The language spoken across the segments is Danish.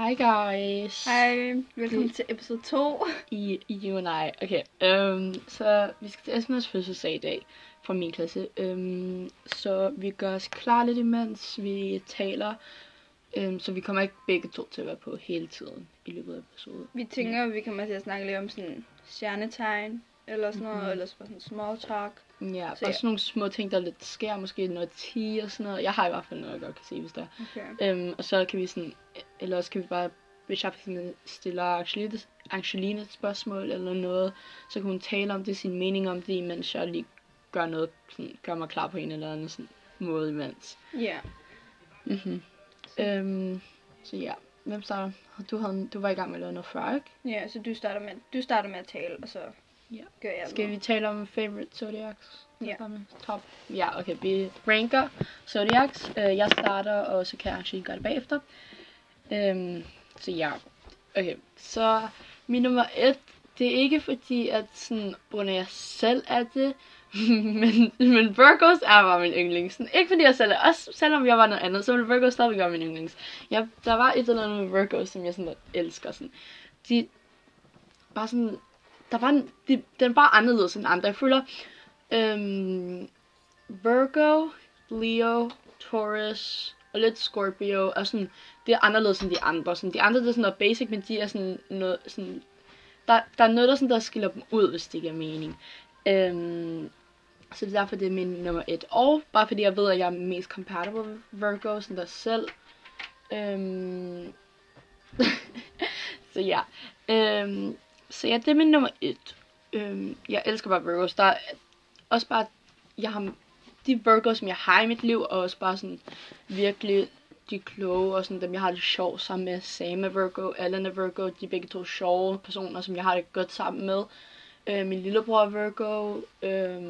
Hej guys. Hej, velkommen til episode 2. I, I you and I. Okay, um, så vi skal til Esmas fødselsdag i dag fra min klasse. Um, så vi gør os klar lidt imens vi taler. Um, så vi kommer ikke begge to til at være på hele tiden i løbet af episoden. Vi tænker, at vi kommer til at snakke lidt om sådan stjernetegn, eller sådan noget, Mhm. mm-hmm. eller sådan noget small talk. Ja, Så bare ja. sådan nogle små ting, der lidt sker. Måske noget 10 og sådan noget. Jeg har i hvert fald noget, jeg godt kan se, hvis der er. Okay. Um, og så kan vi sådan, eller også kan vi bare, hvis jeg stiller Angeline, Angeline et spørgsmål eller noget, så kan hun tale om det, sin mening om det, mens jeg lige gør noget, sådan, gør mig klar på en eller anden sådan, måde imens. Ja. Mm-hmm. Um, så ja, hvem starter? Du, havde, du var i gang med at lave noget før, ikke? Ja, så du starter med, du starter med at tale, og så Ja. gør jeg Skal vi noget. tale om favorite zodiacs? Ja. Top. Ja, okay, vi ranker zodiacs. Uh, jeg starter, og så kan Angeline gøre det bagefter. Øhm, så ja, okay. Så min nummer et, det er ikke fordi, at sådan, under jeg selv er det, men, men Virgos er bare min yndlings. Sådan, ikke fordi jeg selv er, også selvom jeg var noget andet, så ville Virgos stadigvæk være min yndlings. Jeg, der var et eller andet med Virgos, som jeg sådan elsker. Sådan. De, bare sådan, der var en, de, den var anderledes end andre. Jeg føler, øhm, Virgo, Leo, Taurus og lidt Scorpio og sådan, det er anderledes end de andre. Sådan, de andre det er sådan noget basic, men de er sådan noget, sådan, der, der er noget, der, sådan, der skiller dem ud, hvis det giver mening. Øhm, så det er derfor, det er min nummer et. Og bare fordi jeg ved, at jeg er mest compatible med Virgo, sådan der selv. Øhm, så ja. Øhm, så ja, det er min nummer et. Øhm, jeg elsker bare Virgos. Der er også bare, jeg har de Virgos, som jeg har i mit liv, og også bare sådan virkelig de kloge, og sådan dem, jeg har det sjovt sammen med. Sam er Virgo, Alan er Virgo, de er begge to sjove personer, som jeg har det godt sammen med. Øh, min lillebror er Virgo. Øh,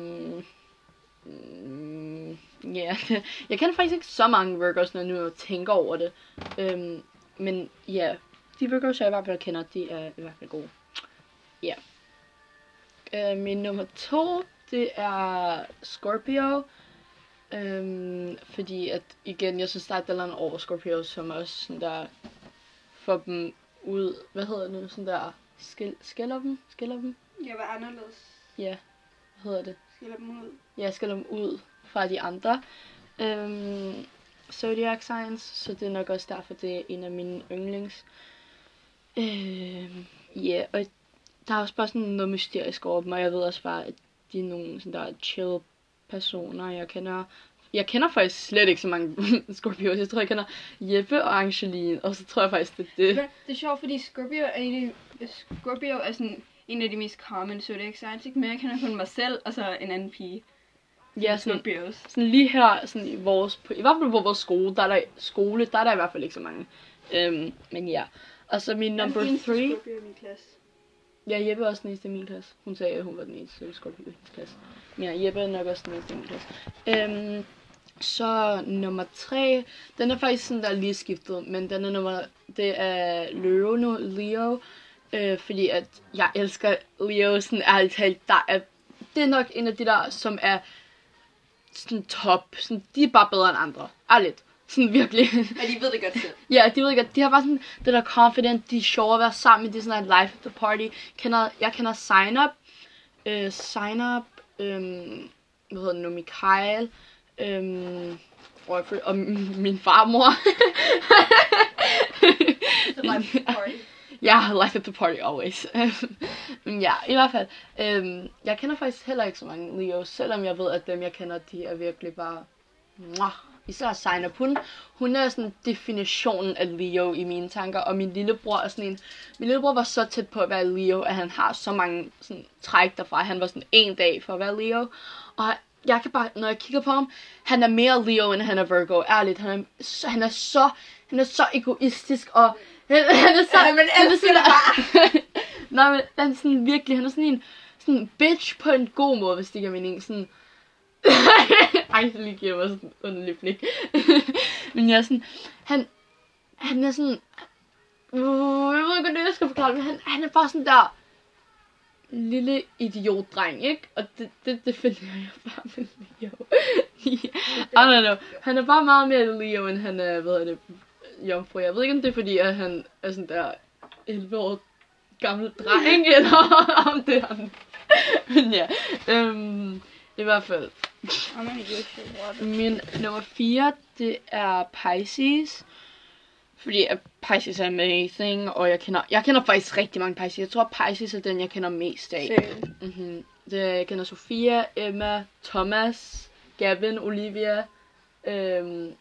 mm, yeah. jeg kender faktisk ikke så mange Virgos, når jeg nu tænker over det. Øhm, men ja, de Virgos, jeg i hvert fald kender, de er i hvert fald gode. Ja. Øh, min nummer to, det er Scorpio. Øhm, fordi at, igen, jeg synes, der er et eller andet over Scorpio, som også sådan der, får dem ud, hvad hedder det, sådan der, skil, skiller dem, skiller dem, Jeg var anderledes. ja, hvad hedder det, Skiller dem ud. jeg skiller dem ud fra de andre. Øhm, Zodiac Signs, så det er nok også derfor, det er en af mine yndlings. Øhm, ja, og der er også bare sådan noget mysterisk over dem, og jeg ved også bare, at de er nogle sådan der chill personer, jeg kender. Jeg kender faktisk slet ikke så mange Scorpios. Jeg tror, jeg kender Jeppe og Angeline, og så tror jeg faktisk, det er det. Men det er sjovt, fordi Scorpio er, en Scorpio er sådan en af de mest common zodiac signs, ikke? Men jeg kender kun mig selv, og så en anden pige. Ja, sådan, Scorpios. sådan lige her, sådan i vores, i hvert fald på vores skole, der er der, skole, der er der i hvert fald ikke så mange. Øhm, men ja. Og så min number Den eneste 3. Scorpio i min klasse. Ja, Jeppe er også den eneste i min klasse. Hun sagde, at hun var den eneste Scorpio i hendes klasse. Ja, Jeppe er nok også den min klasse. Øhm, så nummer tre, den er faktisk sådan, der er lige skiftet, men den er nummer, det er Leo nu, Leo. Øh, fordi at jeg elsker Leo, sådan ærligt talt, der er, det er nok en af de der, som er sådan top, sådan, de er bare bedre end andre, ærligt. Sådan virkelig. Ja, de ved det godt selv. Ja, de ved godt, de har bare sådan, det der confident, de er sjove at være sammen med, de er sådan en life at the party. Kender, jeg kender Sign Up, øh, Sign Up, øhm, hvad hedder det nu, Michael, øhm, og, min farmor. Ja, life at the party always. Men ja, i hvert fald. Øhm, jeg kender faktisk heller ikke så mange Leos, selvom jeg ved, at dem jeg kender, de er virkelig bare... Mwah. Især Sign. Hun, hun er sådan definitionen af Leo i mine tanker, og min lillebror er sådan en... Min lillebror var så tæt på at være Leo, at han har så mange sådan, træk derfra. Han var sådan en dag for at være Leo. Og jeg kan bare, når jeg kigger på ham, han er mere Leo, end han er Virgo. Ærligt, han er, så, han er så, han er så egoistisk, og han, han er så... Ja, men han er sådan- Nej, men han er sådan virkelig, han er sådan en, sådan bitch på en god måde, hvis det giver mening. Sådan, ej, så lige giver mig sådan en underlig blik. men jeg er sådan, han, han er sådan, uh, jeg ved ikke, hvordan jeg skal forklare men han, han er bare sådan der, lille idiotdreng, ikke? Og det, det definerer jeg bare med Leo. I don't know. Han er bare meget mere Leo, end han er, hvad hedder det, jomfru. Jeg ved ikke, om det er fordi, at han er sådan der 11 år gammel dreng, eller om det er ham. Men ja, øhm, i hvert fald. I'm gonna use your water. Min nummer 4, det er Pisces. Fordi at Pisces er amazing, og jeg kender, jeg kender faktisk rigtig mange Pisces. Jeg tror, Pisces er den, jeg kender mest af. Seriøst. Mm-hmm. Det, jeg kender Sofia, Emma, Thomas, Gavin, Olivia. Øhm,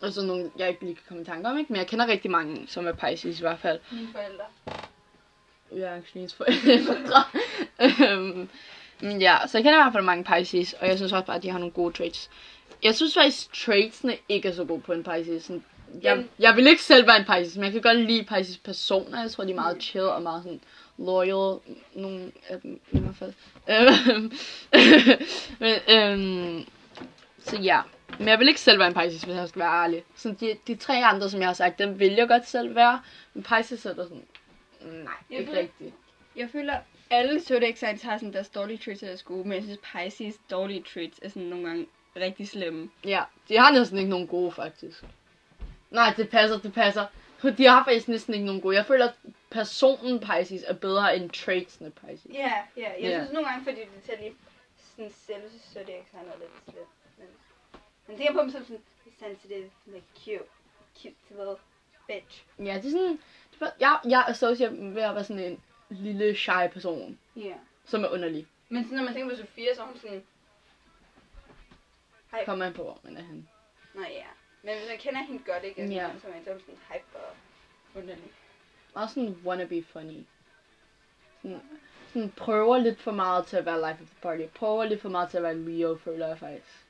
og så nogle, jeg ikke lige kan komme i tanke om, ikke? Men jeg kender rigtig mange, som er Pisces i hvert fald. Mine forældre. Jeg er Angelines forældre. øhm, men ja, så jeg kender i hvert fald mange Pisces, og jeg synes også bare, at de har nogle gode traits. Jeg synes faktisk, traitsene ikke er så gode på en Pisces. Sådan, jeg, jeg vil ikke selv være en Pisces, men jeg kan godt lide Pisces personer. Jeg tror, de er meget chill og meget sådan loyal. Nogle af dem i hvert fald. Men, øhm, så ja. Men jeg vil ikke selv være en Pisces, hvis jeg skal være ærlig. Så de, de tre andre, som jeg har sagt, dem vil jeg godt selv være. Men Pisces er der sådan, nej, Jeg ikke ved- rigtigt. Jeg føler, alle zodiac signs har sådan deres dårlige traits, der er gode, men jeg synes Pisces dårlige traits er sådan nogle gange rigtig slemme. Ja, de har næsten ikke nogen gode, faktisk. Nej, det passer, det passer. De har faktisk næsten ikke nogen gode. Jeg føler, at personen Pisces er bedre end traitsene Pisces. Ja, ja. Jeg Ja. synes nogle gange, fordi det tager lige sådan selve zodiac sign er lidt slet. Men man tænker på dem som sådan sensitive, like cute, cute little bitch. Ja, det er sådan... Det er, jeg, jeg associerer dem ved at være sådan en lille shy person, Ja. som er underlig. Men sådan, når man tænker på Sofia, så er hun sådan... Hej. Kommer an på, hvor man er henne. Nå ja. Men hvis man kender hende godt, ikke? Altså, Ja. Så er man så er hun sådan hyper underlig. Også sådan wannabe funny. Sådan, sådan prøver lidt for meget til at være life of the party. Prøver lidt for meget til at være Leo, føler jeg faktisk.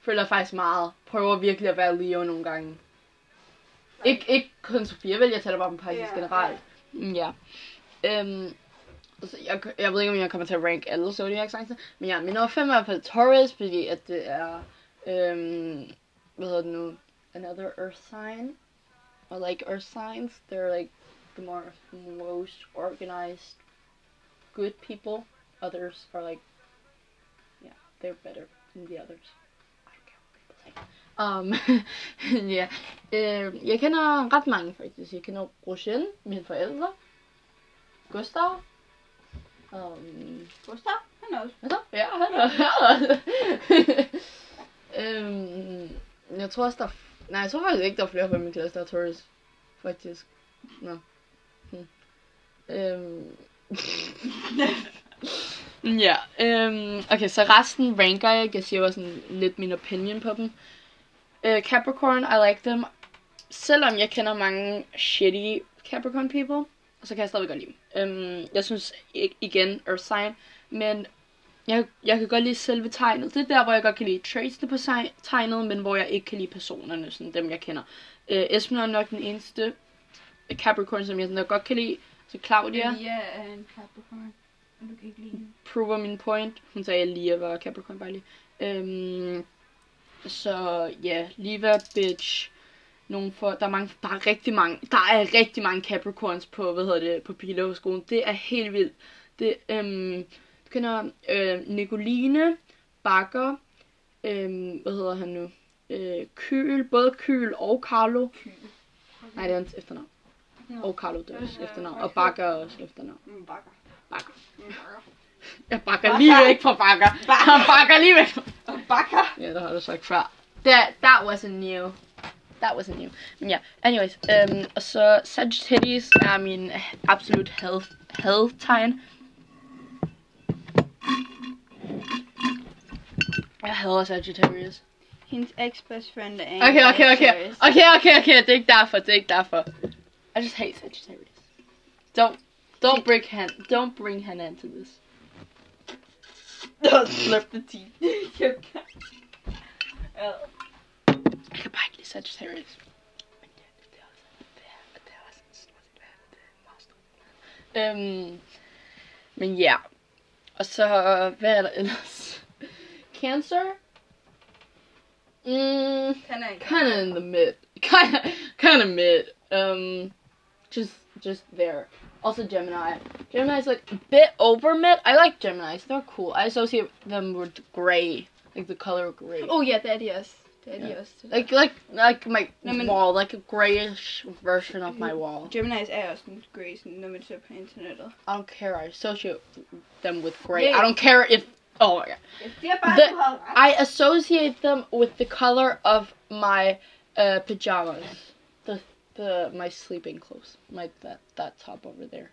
Føler jeg faktisk meget. Prøver virkelig at være Leo nogle gange. Ikke, ikke kun Sofia, vel? Jeg taler bare om Pisces Ja, generelt. Mm, Ja. Øhm, jeg, jeg ved ikke, om jeg kommer til at rank alle zodiac signs, men ja, min nummer 5 er i hvert fald Taurus, fordi at det er, øhm, hvad hedder det nu, another earth sign. Or like earth signs, they're like the more most organized, good people. Others are like, yeah, they're better than the others. I don't care what people say. Um, yeah. øh, jeg kender ret mange faktisk. Jeg kender Rochelle, mine forældre, Gustav, um, Gustav, han er også. hvad så? Ja, han er her. øhm, jeg tror også, der er... Nej, jeg tror faktisk ikke, der er flere på min klasse, der er Taurus. Faktisk. Nå. Hm. Øhm. ja, øhm, okay, så resten ranker jeg. Jeg siger bare sådan lidt min opinion på dem. Uh, Capricorn, I like them. Selvom jeg kender mange shitty Capricorn people, så kan jeg stadig godt lide dem. Øhm, jeg synes ikke, igen, Earth sign, men jeg, jeg kan godt lide selve tegnet. Det er der, hvor jeg godt kan lide traitsene på tegnet, men hvor jeg ikke kan lide personerne, sådan dem jeg kender. Øh, Esben er nok den eneste Capricorn, som jeg sådan, godt kan lide. Så Claudia Lia er en Capricorn. Du kan ikke lide hende. prover min point. Hun sagde, at Lia var Capricorn bare lige. Øhm, så ja, Liva, bitch. Nogle for, der er, mange, der er rigtig mange, der er rigtig mange Capricorns på, hvad hedder det, på Piloskolen. Det er helt vildt. Det, øhm, du kender øh, Nicoline, Bakker, øhm, hvad hedder han nu? Øh, Kyl, både Kyl og Carlo. Nej, det er hans efternavn. Nå. Og Carlo, det er også Ja, efternavn. ja. Og Bakker er også efternavn. Mm, bakker. Bakker. Mm, bakker. Jeg bakker lige væk fra Bakker. Jeg bakker lige væk. Bakker. Ja, det har du sagt før. That, that wasn't new. That wasn't new. Men ja, anyways. Um, og så Sagittarius er min absolut had, had-tegn. Jeg hader Sagittarius. Hendes ex-best friend er en Okay, okay, okay. Okay, okay, okay. Det er ikke derfor, det er ikke derfor. I just hate Sagittarius. Don't, don't bring Han, don't bring Hannah into this. Slip the teeth. Sagittarius. Men ja, det også, det det også en stor del af det. Det meget stort. Øhm, men ja. Og så, hvad er der ellers? Cancer? Mm, kind of in the mid. Kind of, kind of mid. Um, just, just there. Also Gemini. Gemini's like a bit over mid. I like Geminis. They're cool. I associate them with gray, like the color gray. Oh yeah, det er de også. Det de Ja. også. Like like like my No, wall, like a grayish version of my wall. Geminis er også en grey, sådan, når man ser på. I don't care. I associate them with gray. Yeah. I don't care if. Oh my god. Jeg siger bare, The- du har ret. I associate them with the color of my uh, pajamas. The the my sleeping clothes. My that that top over there.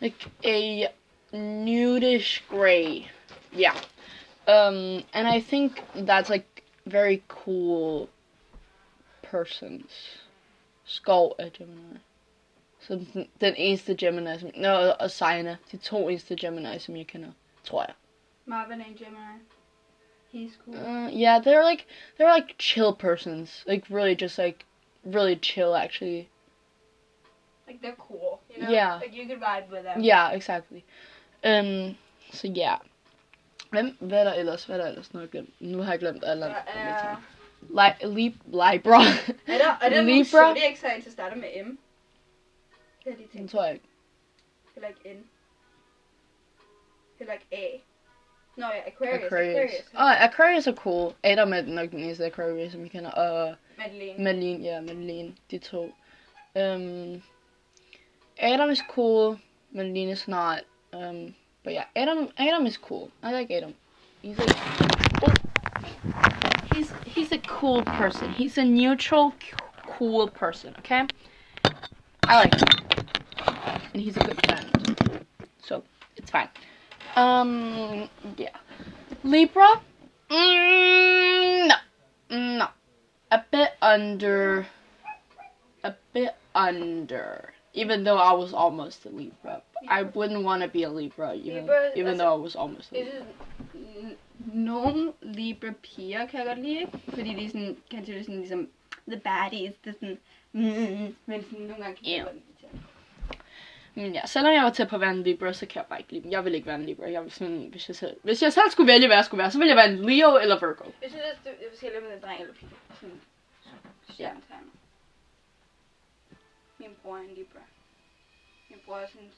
Like a nudish gray. Yeah. Um and I think that's like very cool persons. Skull er Gemini. Så den, eneste Gemini, som... Nå, og Sina. De to eneste Gemini, som jeg kender. Tror jeg. Marvin en Gemini. He's cool. Uh, yeah, they're like they're like chill persons. Like really just like really chill actually. Like, they're cool, you know? Yeah. Like, you could vibe with them. Yeah, exactly. Um ja. Yeah. Hvem, hvad er der ellers? Hvad er der ellers? Nu har jeg glemt. Nu har jeg glemt alle. Der er, Li- Lib Libra. er der, er der nogle Libra. zodiac signs, der starter med M? Kan de Den ting? tror jeg ikke. Heller ikke N. Heller ikke A. Nå ja, Aquarius. Aquarius. Aquarius. Oh, Aquarius er cool. Adam er nok den eneste Aquarius, som jeg kender. Og Madeline. Madeline, ja, Madeline. De to. Um, Adam is cool. Madeline is not. Um, but yeah, Adam Adam is cool. I like Adam. He's oh. he's he's a cool person. He's a neutral cool person, okay? I like him. And he's a good friend. So, it's fine. Um yeah. Libra? Mm, no. No. A bit under a bit under. Even though I was almost a Libra. I wouldn't want to be a Libra even, Libra, even altså- though I was almost a Libra. nogle Libra piger kan jeg godt lide, ikke? Fordi de er sådan, kan det sådan ligesom, the baddies, det er sådan, mm, men sådan nogle gange kan Ja. godt lide. Men ja, selvom jeg var tæt på at være en Libra, så kan jeg bare ikke lide dem. Jeg vil ikke være en Libra. Jeg vil sådan, hvis, jeg selv, hvis jeg selv skulle vælge, hvad jeg skulle være, så ville jeg være en Leo eller Virgo. Jeg synes, det er forskelligt, det er dreng eller pige. Sådan, stjernetegn. Min en Libra. Min bror sådan,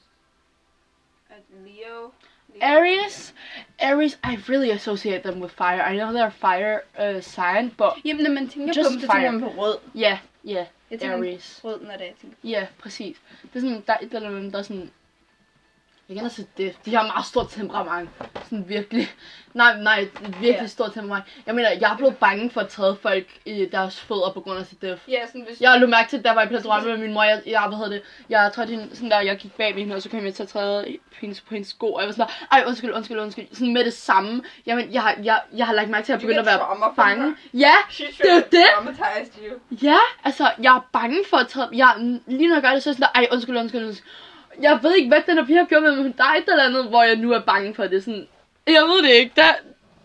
at Leo. Leo Aries, Aries, I really associate them with fire. I know they're fire uh, sign, but Jamen, når man tænker Just på dem, så fire. tænker man på rød. yeah, yeah, Jeg tænker Aries. på rød, når det er, jeg tænker Ja, yeah, præcis. Det er sådan, der er et eller andet, der sådan... Jeg kender til det. De har meget stort temperament. Sådan virkelig... Nej, nej, et virkelig Ja. stort temperament. Jeg mener, jeg er blevet bange for at træde folk i deres fødder på grund af sit def. Ja, sådan hvis... Jeg lå mærke til, at der var på drømme med min mor, jeg, jeg, hvad hedder det, jeg trådte hende, sådan der, jeg gik bag ved hende, og så kom jeg til at træde på hendes, på hendes sko, og jeg var sådan der, ej, undskyld, undskyld, undskyld, sådan med det samme. Jamen, jeg har, jeg, jeg har lagt mærke til, at jeg begynder at være bange. Ja, det er det. you. ja, altså, jeg er bange for at træde, jeg, lige når jeg gør det, så er jeg sådan der, ej, undskyld, undskyld, undskyld. Jeg ved ikke, hvad den her pige har gjort med mig, men der er et eller andet, hvor jeg nu er bange for det, sådan, jeg ved det ikke, der,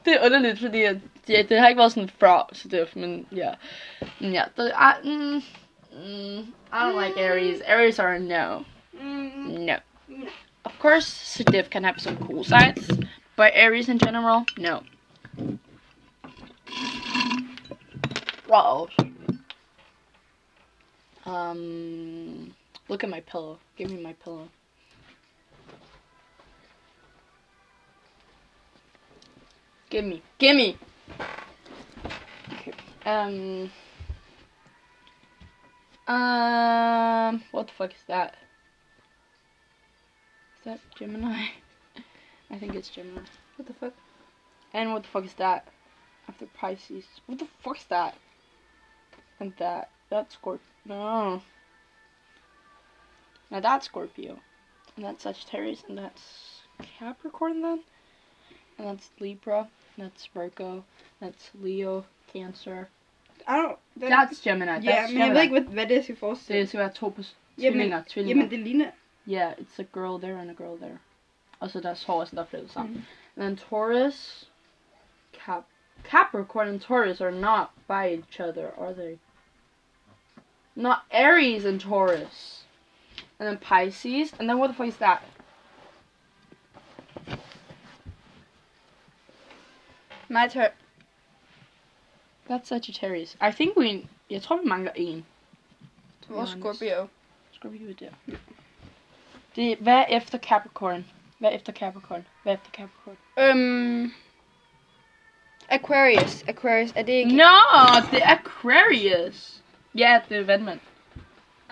det er underligt, fordi at, ja, det har ikke været sådan fra, så det, men ja, men ja, det, I, mm, mm, I don't like Aries. Aries are a no. Mm, No. Of course, Sedif can have some cool sides, but Aries in general, no. Else? Um, look at my pillow. Give me my pillow. Give me, give me. Um. Um. What the fuck is that? Is that Gemini? I think it's Gemini. What the fuck? And what the fuck is that? After Pisces. What the fuck is that? And that. That's Scorpio. No. Now that's Scorpio. And that's Sagittarius. And that's Capricorn then? And that's Libra. And that's Virgo. And That's Leo. Cancer. I don't... That's Gemini. ja, That's jeg ved Gemini. ikke, hvad, hvad det jeg skal forestille. Det skal være to Jamen, tvillinger. tvillinger. jamen, det ligner... Yeah, it's a girl there and a girl there. Also, that's Taurus flyttet sammen. Mhm. And then Taurus, Cap, Capricorn and Taurus are not by each other, are they? Not Aries and Taurus. And then Pisces. And then what the fuck is that? My turn. That's Sagittarius. I think we... Jeg tror, vi mangler en. To be Vores honest. Scorpio. Scorpio der. Det, hvad er efter Capricorn? Hvad er efter Capricorn? Hvad er efter Capricorn? Um, Aquarius. Aquarius. Er det ikke... No, det er Aquarius. Ja, det er vandmand.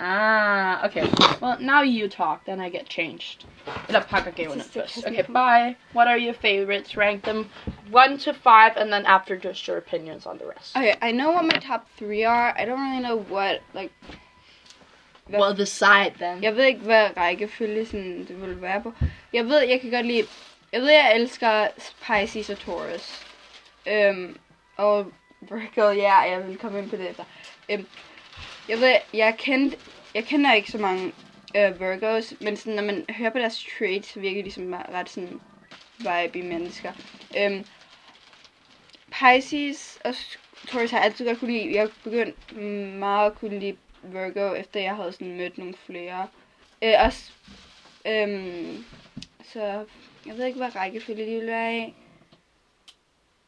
Ah, okay. Well, now you talk, then I get changed. Eller pakker gaverne først. Okay, bye. What are your favorites? Rank them 1 to 5, and then after just your opinions on the rest. Okay, I know what my top three are. I don't really know what, like... hvad- Well, decide then. Jeg ved ikke, hvad rækkefølge sådan, det vil være på. Jeg ved, jeg kan godt lide... Jeg ved, jeg elsker Pisces og Taurus. Øhm, og Virgo, ja, jeg vil komme ind på det efter. Øhm, jeg ved, jeg kendte, jeg kender ikke så mange øh, Virgos, men sådan, når man hører på deres traits, så virker de som ret sådan vibe mennesker. Øhm, Pisces og Taurus har jeg altid godt kunne lide. Jeg begyndte meget at kunne lide Virgo, efter jeg havde sådan mødt nogle flere. Øh, også, øhm, så jeg ved ikke, hvad rækkefølge de vil være af.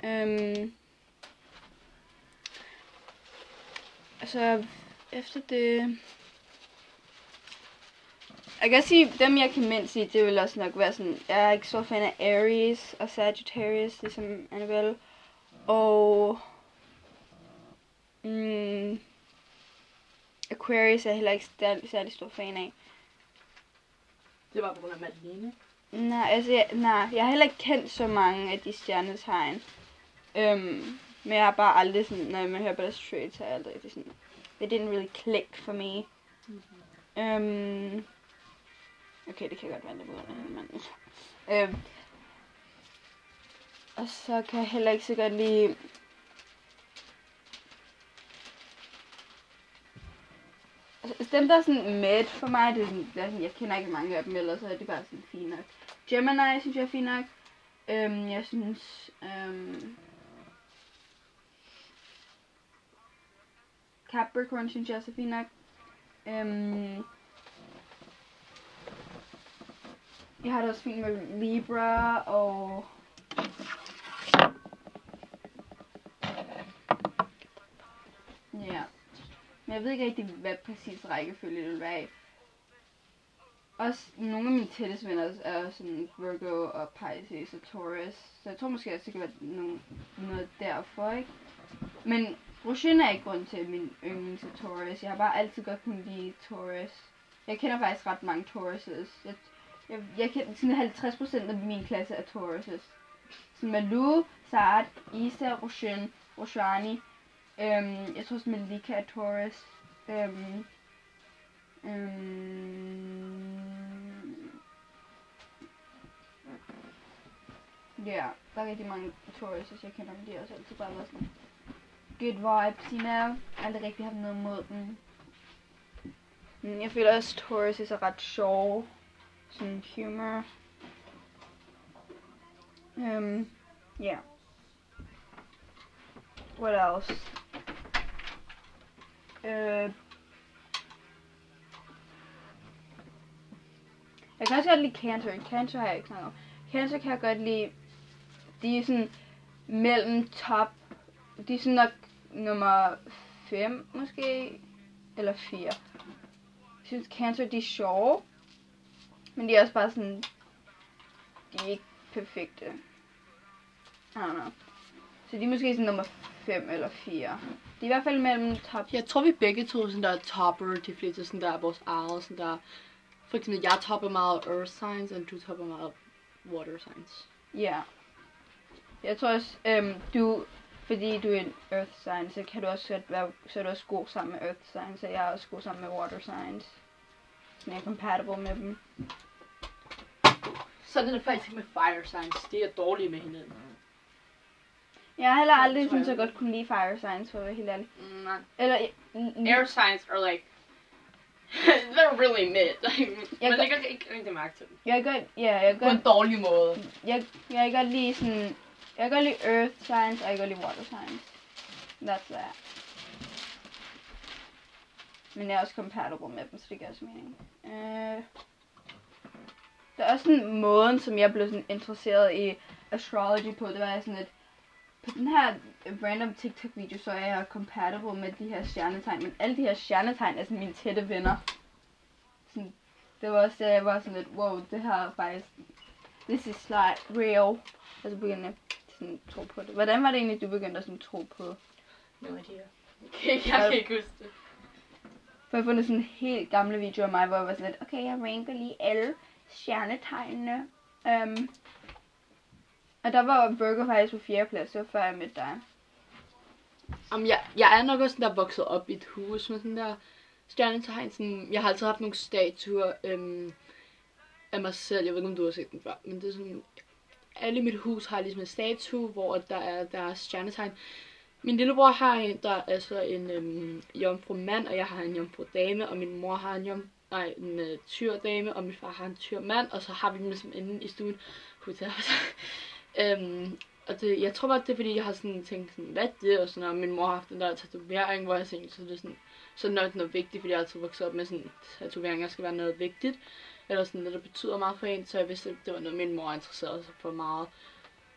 Øhm, så efter det... Jeg kan sige, dem jeg kan mindst i, det vil også nok være sådan, jeg er ikke så fan af Aries og Sagittarius, ligesom Annabelle. Og... Mm, Aquarius er jeg heller ikke særlig, særlig stor fan af. Det var på grund af Madeline. Nej, altså, jeg, nej, jeg har heller ikke kendt så mange af de stjernetegn. Øhm, men jeg har bare aldrig sådan, når man hører på deres traits, har jeg aldrig sådan, they didn't really click for me. Mm-hmm. Øhm, okay, det kan godt være, det var her, men... Øhm, og så kan jeg heller ikke så godt lide... Altså, dem, der er sådan med for mig, det er sådan, det er sådan, jeg kender ikke mange af dem, ellers så er det bare sådan fint nok. Gemini synes jeg er fint nok. Øhm, jeg synes, øhm, Capricorn synes jeg også er fint nok. Øhm, jeg har det også fint med Libra og... Ja. Men jeg ved ikke rigtig, hvad præcis rækkefølge det vil være i. Også nogle af mine tætteste venner er sådan Virgo og Pisces og Taurus. Så jeg tror måske også, det kan være nogen, noget derfor, ikke? Men Roshin er ikke grund til min yndlings af Taurus. Jeg har bare altid godt kunne lide Taurus. Jeg kender faktisk ret mange Tauruses. Jeg, jeg, jeg kender sådan 50% af min klasse er Tauruses. Så Malu, Saad, Isa, Roshin, Roshani. Øhm, jeg tror også Malika er Taurus. Øhm, øhm, ja, der er rigtig mange Tauruses, jeg kender, men de har også altid bare været sådan good vibes, you know. Aldrig rigtig haft noget mod dem. Men jeg føler også, at Taurus er ret sjov. Sådan humor. Øhm, ja. Yeah. What else? Øh, jeg kan også godt lide Cancer. Cancer har jeg ikke snakket om. Cancer kan jeg godt lide. De er sådan mellem top. De er sådan nok nummer 5 måske. Eller 4. Jeg synes Cancer de er sjove. Men de er også bare sådan. De er ikke perfekte. I don't know. Så de er måske sådan nummer 5 eller 4. De er i hvert fald mellem top Jeg tror vi begge to sådan der er topper, de fleste sådan der er vores eget, sådan der. For eksempel, jeg topper meget earth signs, og du topper meget water signs. Ja. Jeg tror også, øhm, du, fordi du er en earth sign, så kan du også godt være, så er du også god sammen med earth signs, og jeg er også god sammen med water signs. Så jeg er compatible med dem. Sådan er det faktisk med fire signs. De er dårlige med hinanden. Jeg har heller aldrig sådan så godt kunne lide fire signs, for at være helt ærlig. Mm, nej. Eller, Air signs are like they're really mid. Like, Jeg men gør- jeg kan ikke rigtig mærke til dem. jeg kan godt, ja, jeg kan På en dårlig måde. jeg, jeg kan godt lide sådan, jeg kan godt lide earth signs, og jeg kan godt lide water signs. That's that. Men jeg er også compatible med dem, så det giver også mening. Øh, der er også sådan måden, som jeg blev sådan interesseret i astrology på. Det var sådan lidt, på den her random TikTok video, så er jeg compatible med de her stjernetegn. Men alle de her stjernetegn er sådan mine tætte venner. Sådan, det var også, der jeg var sådan lidt, wow, det her er faktisk, this is like real. Altså så begyndte sådan, tro på det. Hvordan var det egentlig, du begyndte at sådan, tro på? No idea. Okay, jeg kan ikke huske det. For jeg har fundet sådan helt gamle video af mig, hvor jeg var sådan lidt, okay, jeg ranker lige alle stjernetegnene. Um, og der var Virgo faktisk på fjerde plads, det var før jeg mødte dig. Om jeg, jeg er nok også sådan der vokset op i et hus med sådan der stjernetegn. Sådan, jeg har altid haft nogle statuer øhm, af mig selv. Jeg ved ikke, om du har set den før. Men det er sådan, alle i mit hus har ligesom en statue, hvor der er deres stjernetegn. Min lillebror har en, der er altså en øhm, jomfru mand, og jeg har en jomfru dame, og min mor har en jom, nej, en øh, tyr dame, og min far har en tyr mand, og så har vi dem ligesom inde i stuen. øhm, og det, jeg tror bare, det er fordi, jeg har sådan tænkt sådan, hvad er? Og sådan, og min mor har haft den der tatovering, hvor jeg tænkte, så det er sådan, så er det noget vigtigt, fordi jeg altid vokset op med sådan, tatoveringer skal være noget vigtigt. Eller sådan noget, der betyder meget for en, så jeg vidste, at det var noget, min mor interesserede sig for meget.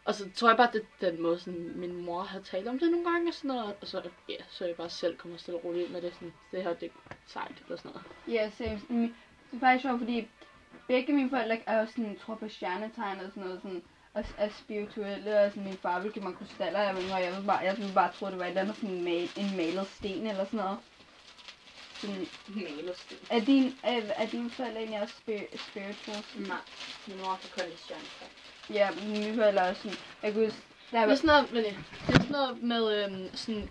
Og så tror jeg bare, det er den måde, sådan, min mor har talt om det nogle gange, og sådan noget. Og så, ja, så jeg bare selv kommer stille og roligt med det, sådan, det her, det er sejt, eller sådan noget. Ja, same. Mm, det er faktisk sjovt, fordi begge mine forældre er jo sådan, tror på stjernetegn og sådan noget, sådan, og er spirituelle, og sådan, min far ville give mig krystaller, jeg, ved, jeg, ville bare, jeg ville bare tro, det var et eller andet sådan mal, en malet sten eller sådan noget. Sådan, Malersten. er, din, er, er dine forældre egentlig også spir- spiritual? Nej, min mor kun lide stjernetegn. Ja, mine forældre er også sådan, jeg kan huske, der Det er var, sådan noget, men, det er sådan noget med øhm, sådan,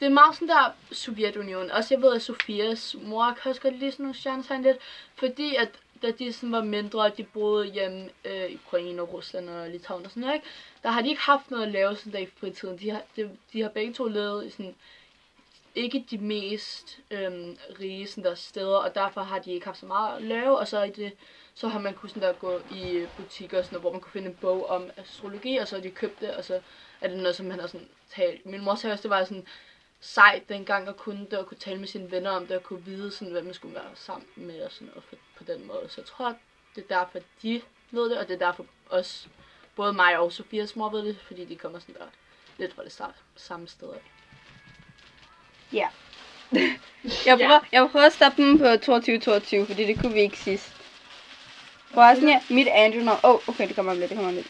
det er meget sådan der Sovjetunionen. Også jeg ved, at Sofias mor kan også godt lide sådan nogle stjernetegn lidt, fordi at da de sådan var mindre, og de boede hjemme øh, i Ukraine og Rusland og Litauen og sådan noget, ikke? der har de ikke haft noget at lave sådan der i fritiden. De har, de, de har begge to levet i sådan, ikke de mest øhm, rige sådan der steder, og derfor har de ikke haft så meget at lave, og så i det, så har man kunnet sådan der gå i butikker, og sådan der, hvor man kunne finde en bog om astrologi, og så har de købt det, og så er det noget, som man har sådan talt. Min mor sagde også, det var sådan sejt dengang at kunne det, og kunne tale med sine venner om det, og kunne vide sådan, hvad man skulle være sammen med, og sådan noget på, på den måde. Så jeg tror, det er derfor, de ved det, og det er derfor også både mig og Sofias mor ved det, fordi de kommer sådan der lidt fra det samme, samme sted af ja. jeg, prøver, jeg prøver at stoppe dem på 22-22, fordi det kunne vi ikke sidst. Forresten, ja, mit Andrew når... Åh, oh, okay, det kommer om lidt, det kommer om lidt.